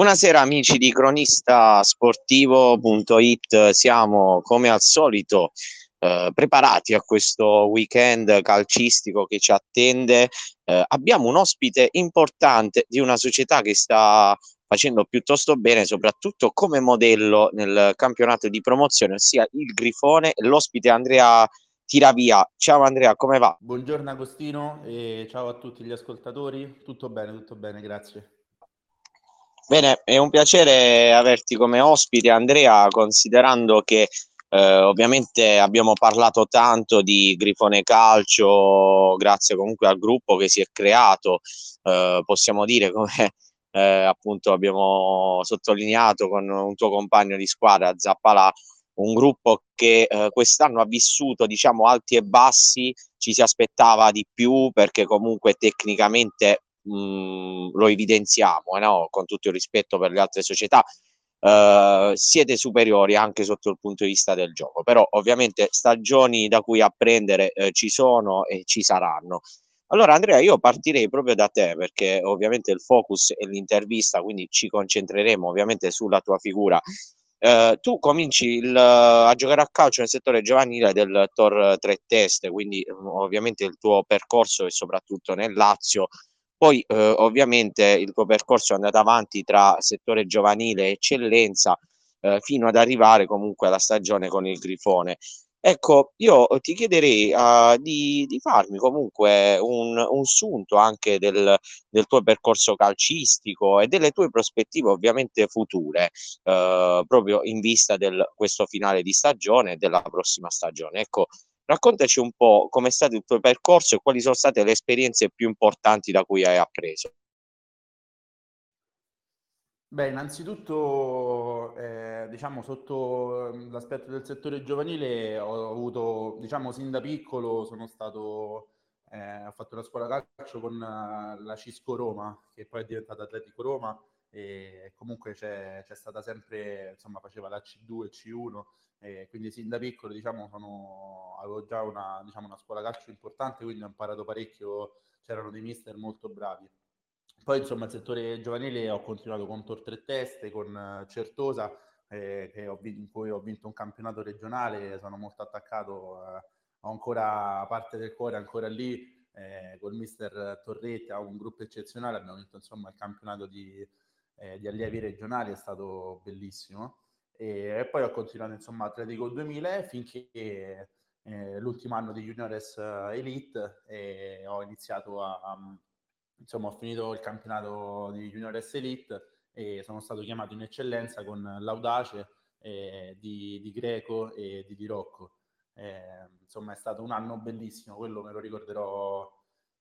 Buonasera amici di cronistasportivo.it, siamo come al solito eh, preparati a questo weekend calcistico che ci attende. Eh, abbiamo un ospite importante di una società che sta facendo piuttosto bene, soprattutto come modello nel campionato di promozione, ossia il Grifone, l'ospite Andrea Tiravia. Ciao Andrea, come va? Buongiorno Agostino e ciao a tutti gli ascoltatori. Tutto bene, tutto bene, grazie. Bene, è un piacere averti come ospite, Andrea, considerando che eh, ovviamente abbiamo parlato tanto di Grifone Calcio, grazie comunque al gruppo che si è creato, eh, possiamo dire come eh, appunto abbiamo sottolineato con un tuo compagno di squadra, Zappala, un gruppo che eh, quest'anno ha vissuto diciamo alti e bassi, ci si aspettava di più perché comunque tecnicamente mh, mhmm, lo evidenziamo, eh, no? con tutto il rispetto per le altre società, Uh, siete superiori anche sotto il punto di vista del gioco. Però ovviamente stagioni da cui apprendere uh, ci sono e ci saranno. Allora Andrea, io partirei proprio da te perché ovviamente il focus è l'intervista, quindi ci concentreremo ovviamente sulla tua figura. Uh, tu cominci il, a giocare a calcio nel settore giovanile del Tor Tre Teste, quindi ovviamente il tuo percorso è soprattutto nel Lazio poi eh, ovviamente il tuo percorso è andato avanti tra settore giovanile e eccellenza eh, fino ad arrivare comunque alla stagione con il Grifone. Ecco, io ti chiederei uh, di, di, farmi comunque un, un sunto anche del, del, tuo percorso calcistico e delle tue prospettive ovviamente future, uh, proprio in vista di questo finale di stagione e della prossima stagione. Ecco, Raccontaci un po' com'è stato il tuo percorso e quali sono state le esperienze più importanti da cui hai appreso. Beh, innanzitutto, eh, diciamo, sotto ehm, l'aspetto del settore giovanile ho avuto, diciamo, sin da piccolo sono stato, eh, ho fatto la scuola calcio con uh, la Cisco Roma, che poi è diventata Atletico Roma, e comunque c'è, c'è stata sempre, insomma, faceva la C2 e C1, e quindi sin da piccolo diciamo, sono, avevo già una, diciamo, una scuola calcio importante, quindi ho imparato parecchio, c'erano dei mister molto bravi. Poi insomma il settore giovanile ho continuato con Tor Tre Teste, con Certosa, eh, in cui ho vinto un campionato regionale, sono molto attaccato, eh, ho ancora parte del cuore ancora lì, eh, col mister Torretti, ha un gruppo eccezionale, abbiamo vinto insomma il campionato di, eh, di allievi regionali, è stato bellissimo e, poi ho continuato insomma Atletico 2000 finché eh, l'ultimo anno di Juniores eh, Elite e ho iniziato a, a, insomma ho finito il campionato di Juniores Elite e sono stato chiamato in eccellenza con l'audace eh, di, di, Greco e di Di Rocco. Eh, insomma è stato un anno bellissimo, quello me lo ricorderò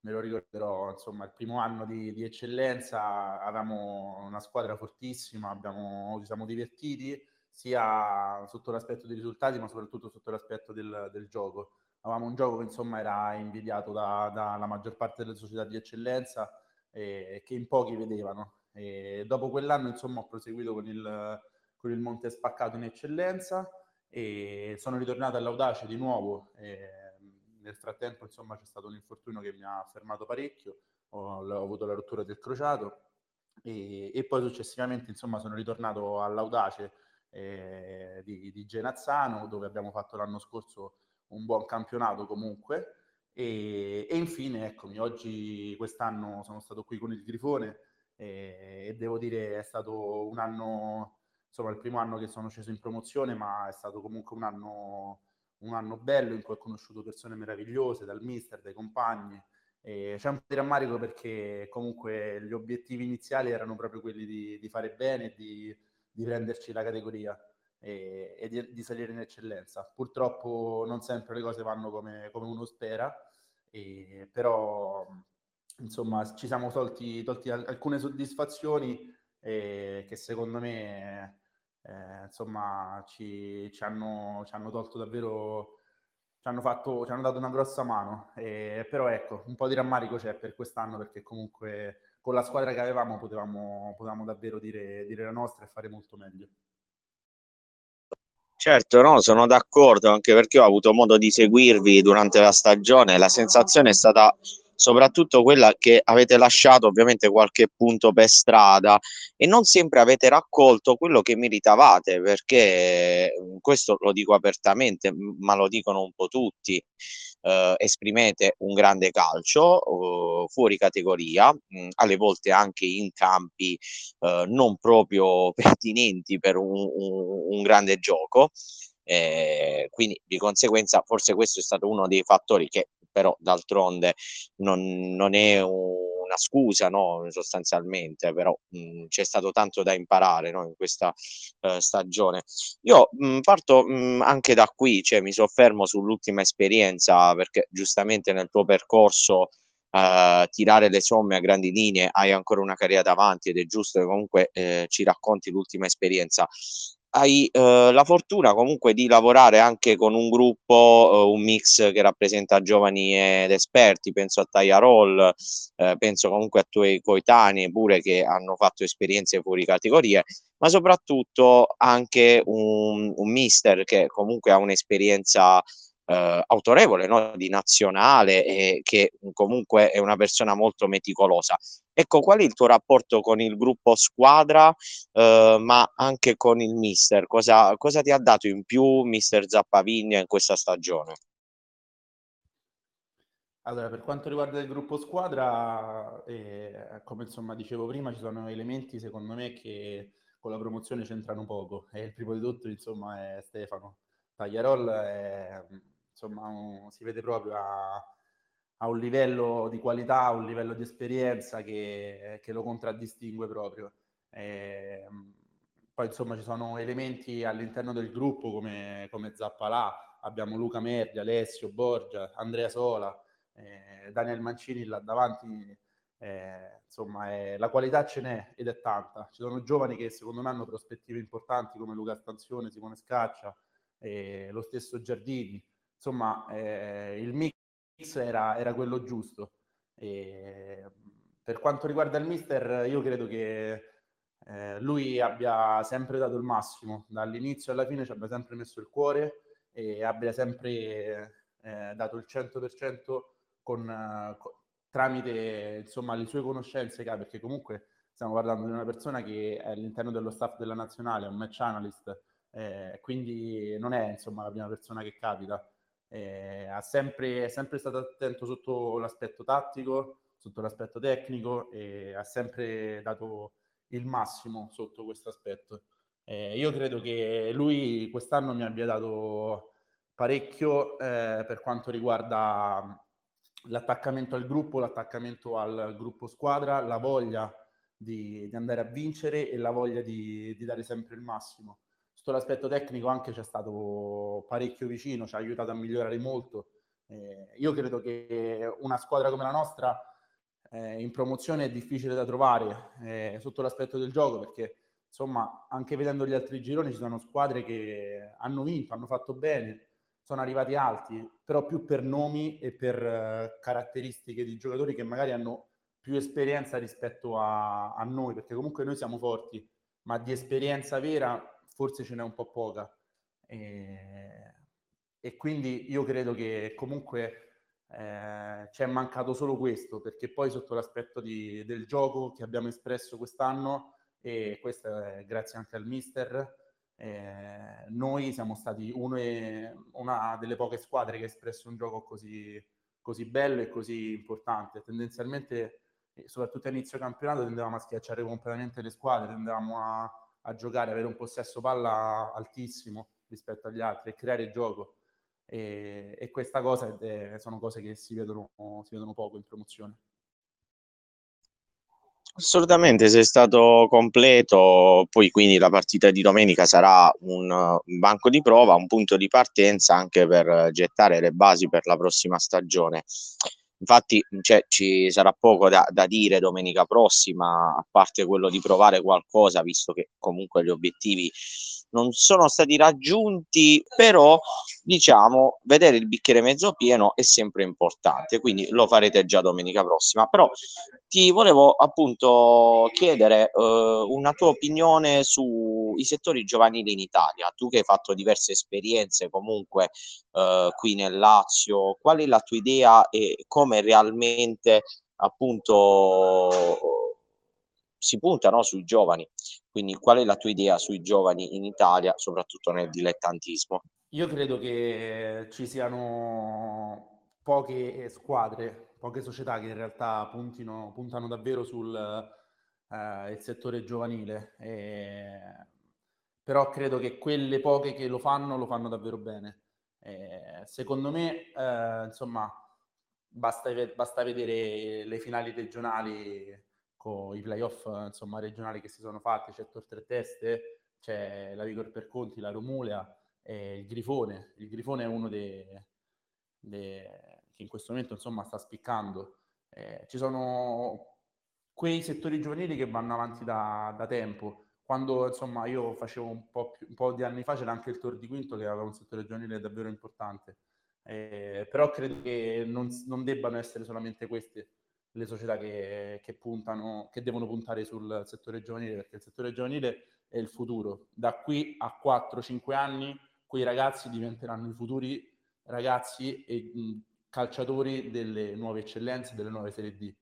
me lo ricorderò, insomma, il primo anno di, di eccellenza avevamo una squadra fortissima, abbiamo, ci siamo divertiti, sia sotto l'aspetto dei risultati, ma soprattutto sotto l'aspetto del, del gioco. Avevamo un gioco che insomma era invidiato da, dalla maggior parte delle società di eccellenza e che in pochi vedevano. E dopo quell'anno insomma ho proseguito con il, con il Monte Spaccato in eccellenza e sono ritornato all'Audace di nuovo. Nel frattempo insomma c'è stato un infortunio che mi ha fermato parecchio, ho, ho avuto la rottura del crociato e, e poi successivamente insomma sono ritornato all'Audace eh, di, di Genazzano, dove abbiamo fatto l'anno scorso un buon campionato comunque. E, e infine, eccomi, oggi quest'anno sono stato qui con il Grifone e, e devo dire è stato un anno, insomma, il primo anno che sono sceso in promozione, ma è stato comunque un anno, un anno bello in cui ho conosciuto persone meravigliose, dal mister, dai compagni. E c'è un po' di rammarico perché comunque gli obiettivi iniziali erano proprio quelli di, di fare bene, di, di prenderci la categoria e, e di, di, salire in eccellenza. Purtroppo non sempre le cose vanno come, come uno spera, e, però insomma ci siamo tolti, tolti alcune soddisfazioni che secondo me eh, insomma ci, ci, hanno, ci, hanno, tolto davvero ci hanno, fatto, ci hanno dato una grossa mano eh, però ecco un po' di rammarico c'è per quest'anno perché comunque con la squadra che avevamo potevamo, potevamo davvero dire, dire la nostra e fare molto meglio. Certo, no, sono d'accordo anche perché ho avuto modo di seguirvi durante la stagione. La sensazione è stata soprattutto quella che avete lasciato ovviamente qualche punto per strada e non sempre avete raccolto quello che meritavate, perché questo lo dico apertamente, ma lo dicono un po' tutti. Eh, esprimete un grande calcio eh, fuori categoria, mh, alle volte anche in campi eh, non proprio pertinenti per un, un, un grande gioco. Eh, quindi di conseguenza forse questo è stato uno dei fattori che però d'altronde non, non è una scusa no? sostanzialmente, però mh, c'è stato tanto da imparare no? in questa uh, stagione. Io mh, parto mh, anche da qui, cioè mi soffermo sull'ultima esperienza perché giustamente nel tuo percorso Uh, tirare le somme a grandi linee, hai ancora una carriera davanti ed è giusto che comunque eh, ci racconti l'ultima esperienza hai eh, la fortuna comunque di lavorare anche con un gruppo, eh, un mix che rappresenta giovani ed esperti, penso a Taya Roll, eh, penso comunque a tuoi coetanei pure che hanno fatto esperienze fuori categorie, ma soprattutto anche un, un mister che comunque ha un'esperienza eh, autorevole no? di nazionale e che comunque è una persona molto meticolosa. Ecco, qual è il tuo rapporto con il gruppo squadra, eh, ma anche con il mister? Cosa, cosa, ti ha dato in più mister Zappavigna in questa stagione? Allora, per quanto riguarda il gruppo squadra, eh, come insomma dicevo prima, ci sono elementi secondo me che con la promozione c'entrano poco. E il primo di tutto, insomma, è Stefano. Tagliarol è insomma un, si vede proprio a, a, un livello di qualità, a un livello di esperienza che, che lo contraddistingue proprio. E, ehm, poi insomma ci sono elementi all'interno del gruppo come, come Zappalà, abbiamo Luca Merdi, Alessio, Borgia, Andrea Sola, eh, Daniel Mancini là davanti. Eh, insomma, eh, la qualità ce n'è ed è tanta. Ci sono giovani che secondo me hanno prospettive importanti come Luca Stanzione, Simone Scaccia, eh, lo stesso Giardini insomma eh, il mix era, era quello giusto. E, per quanto riguarda il mister, io credo che eh, lui abbia sempre dato il massimo, dall'inizio alla fine ci abbia sempre messo il cuore e abbia sempre eh, dato il 100% con, con, tramite insomma, le sue conoscenze, perché comunque stiamo parlando di una persona che è all'interno dello staff della nazionale, è un match analyst, eh, quindi non è insomma, la prima persona che capita eh, ha sempre, è sempre stato attento sotto l'aspetto tattico, sotto l'aspetto tecnico e ha sempre dato il massimo sotto questo aspetto. Eh, io credo che lui quest'anno mi abbia dato parecchio eh, per quanto riguarda l'attaccamento al gruppo, l'attaccamento al gruppo squadra, la voglia di, di andare a vincere e la voglia di, di dare sempre il massimo sotto l'aspetto tecnico anche c'è stato parecchio vicino, ci ha aiutato a migliorare molto. Eh, io credo che una squadra come la nostra eh, in promozione è difficile da trovare eh, sotto l'aspetto del gioco perché insomma anche vedendo gli altri gironi ci sono squadre che hanno vinto, hanno fatto bene, sono arrivati alti, però più per nomi e per uh, caratteristiche di giocatori che magari hanno più esperienza rispetto a, a noi, perché comunque noi siamo forti, ma di esperienza vera forse ce n'è un po' poca. E, e quindi io credo che comunque eh, ci è mancato solo questo, perché poi sotto l'aspetto di, del gioco che abbiamo espresso quest'anno, e questo è grazie anche al mister, eh, noi siamo stati e, una delle poche squadre che ha espresso un gioco così, così bello e così importante. Tendenzialmente, soprattutto a inizio campionato, tendevamo a schiacciare completamente le squadre, tendevamo a a giocare, avere un possesso palla altissimo rispetto agli altri e creare gioco. E, e questa cosa è, sono cose che si vedono, si vedono poco in promozione. Assolutamente, sei stato completo, poi quindi la partita di domenica sarà un banco di prova, un punto di partenza anche per gettare le basi per la prossima stagione. Infatti cioè, ci sarà poco da, da, dire domenica prossima, a parte quello di provare qualcosa, visto che comunque gli obiettivi non sono stati raggiunti, però diciamo vedere il bicchiere mezzo pieno è sempre importante, quindi lo farete già domenica prossima. Però ti volevo appunto chiedere uh, una tua opinione sui settori giovanili in Italia. Tu che hai fatto diverse esperienze comunque eh, qui nel Lazio, qual è la tua idea e come realmente appunto si punta no, sui giovani? Quindi qual è la tua idea sui giovani in Italia, soprattutto nel dilettantismo? Io credo che ci siano poche squadre, poche società che in realtà puntino, puntano davvero sul eh, settore giovanile. E... Però credo che quelle poche che lo fanno, lo fanno davvero bene. E secondo me, eh, insomma, basta, basta vedere le finali regionali con i playoff insomma, regionali che si sono fatti, c'è Tor Tre Teste, c'è la Vigor per Conti, la Romulea e il Grifone. Il Grifone è uno dei, dei che in questo momento insomma sta spiccando. Eh, ci sono quei settori giovanili che vanno avanti da, da tempo. Quando insomma io facevo un po', più, un po', di anni fa c'era anche il Tor di Quinto che aveva un settore giovanile davvero importante. Eh, però credo che non, non, debbano essere solamente queste le società che, che, puntano, che devono puntare sul settore giovanile, perché il settore giovanile è il futuro. Da qui a 4-5 anni quei ragazzi diventeranno i futuri ragazzi e mh, calciatori delle nuove eccellenze, delle nuove Serie D.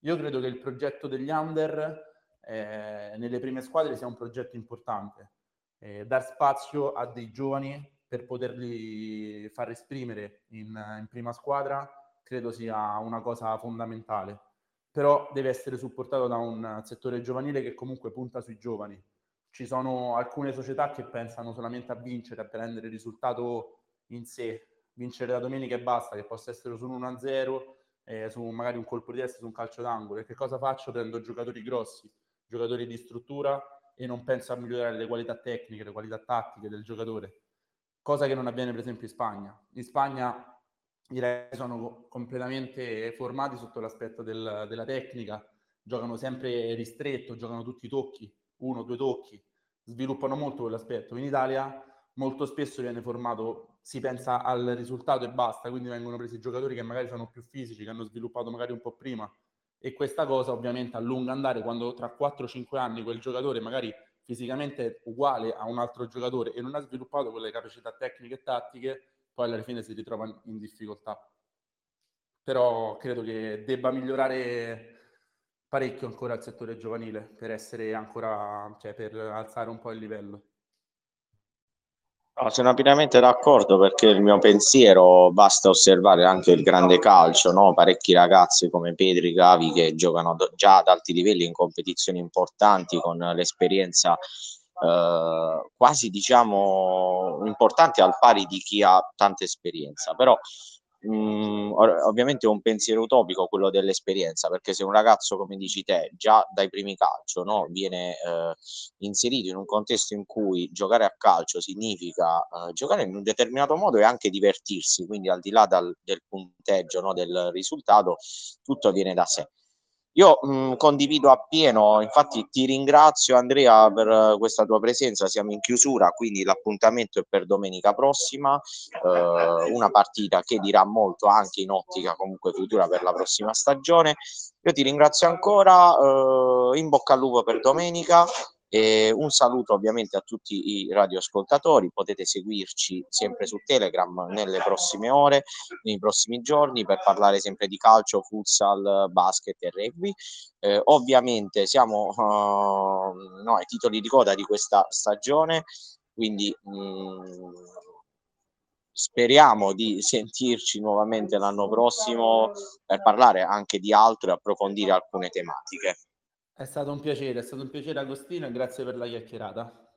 Io credo che il progetto degli under eh, nelle prime squadre sia un progetto importante. Eh, dar spazio a dei giovani per poterli far esprimere in, in prima squadra credo sia una cosa fondamentale. Però deve essere supportato da un settore giovanile che comunque punta sui giovani ci sono alcune società che pensano solamente a vincere, a prendere il risultato in sé, vincere la domenica e basta, che possa essere su un 1-0, eh, su magari un colpo di testa, su un calcio d'angolo. E che cosa faccio? Prendo giocatori grossi, giocatori di struttura e non penso a migliorare le qualità tecniche, le qualità tattiche del giocatore. Cosa che non avviene per esempio in Spagna. In Spagna i ragazzi sono completamente formati sotto l'aspetto del, della tecnica, giocano sempre ristretto, giocano tutti i tocchi, uno due tocchi, sviluppano molto quell'aspetto. In Italia molto spesso viene formato, si pensa al risultato e basta, quindi vengono presi giocatori che magari sono più fisici, che hanno sviluppato magari un po' prima. E questa cosa ovviamente a lungo andare, quando tra 4-5 anni quel giocatore magari fisicamente è uguale a un altro giocatore e non ha sviluppato quelle capacità tecniche e tattiche, poi alla fine si ritrova in difficoltà. Però credo che debba migliorare parecchio ancora il settore giovanile per essere ancora, cioè per alzare un po' il livello. No, sono pienamente d'accordo perché il mio pensiero basta osservare anche il grande calcio, no? parecchi ragazzi come Pedri, Gavi che giocano già ad alti livelli in competizioni importanti con l'esperienza eh, quasi diciamo importante al pari di chi ha tanta esperienza, però mh, mm, ovviamente è un pensiero utopico quello dell'esperienza, perché se un ragazzo, come dici te, già dai primi calcio no, viene eh, inserito in un contesto in cui giocare a calcio significa eh, giocare in un determinato modo e anche divertirsi, quindi al di là dal, del punteggio, no, del risultato, tutto viene da sé. Io mh, mm, condivido appieno, infatti ti ringrazio Andrea per questa tua presenza, siamo in chiusura, quindi l'appuntamento è per domenica prossima, eh, una partita che dirà molto anche in ottica comunque futura per la prossima stagione. Io ti ringrazio ancora, eh, in bocca al lupo per domenica e un saluto ovviamente a tutti i radioascoltatori, potete seguirci sempre su Telegram nelle prossime ore, nei prossimi giorni per parlare sempre di calcio, futsal, basket e rugby. Eh, ovviamente siamo uh, no, ai titoli di coda di questa stagione, quindi mh, mm, speriamo di sentirci nuovamente l'anno prossimo per parlare anche di altro e approfondire alcune tematiche. È stato un piacere, è stato un piacere Agostino e grazie per la chiacchierata.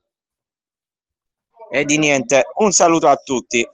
E di niente, un saluto a tutti.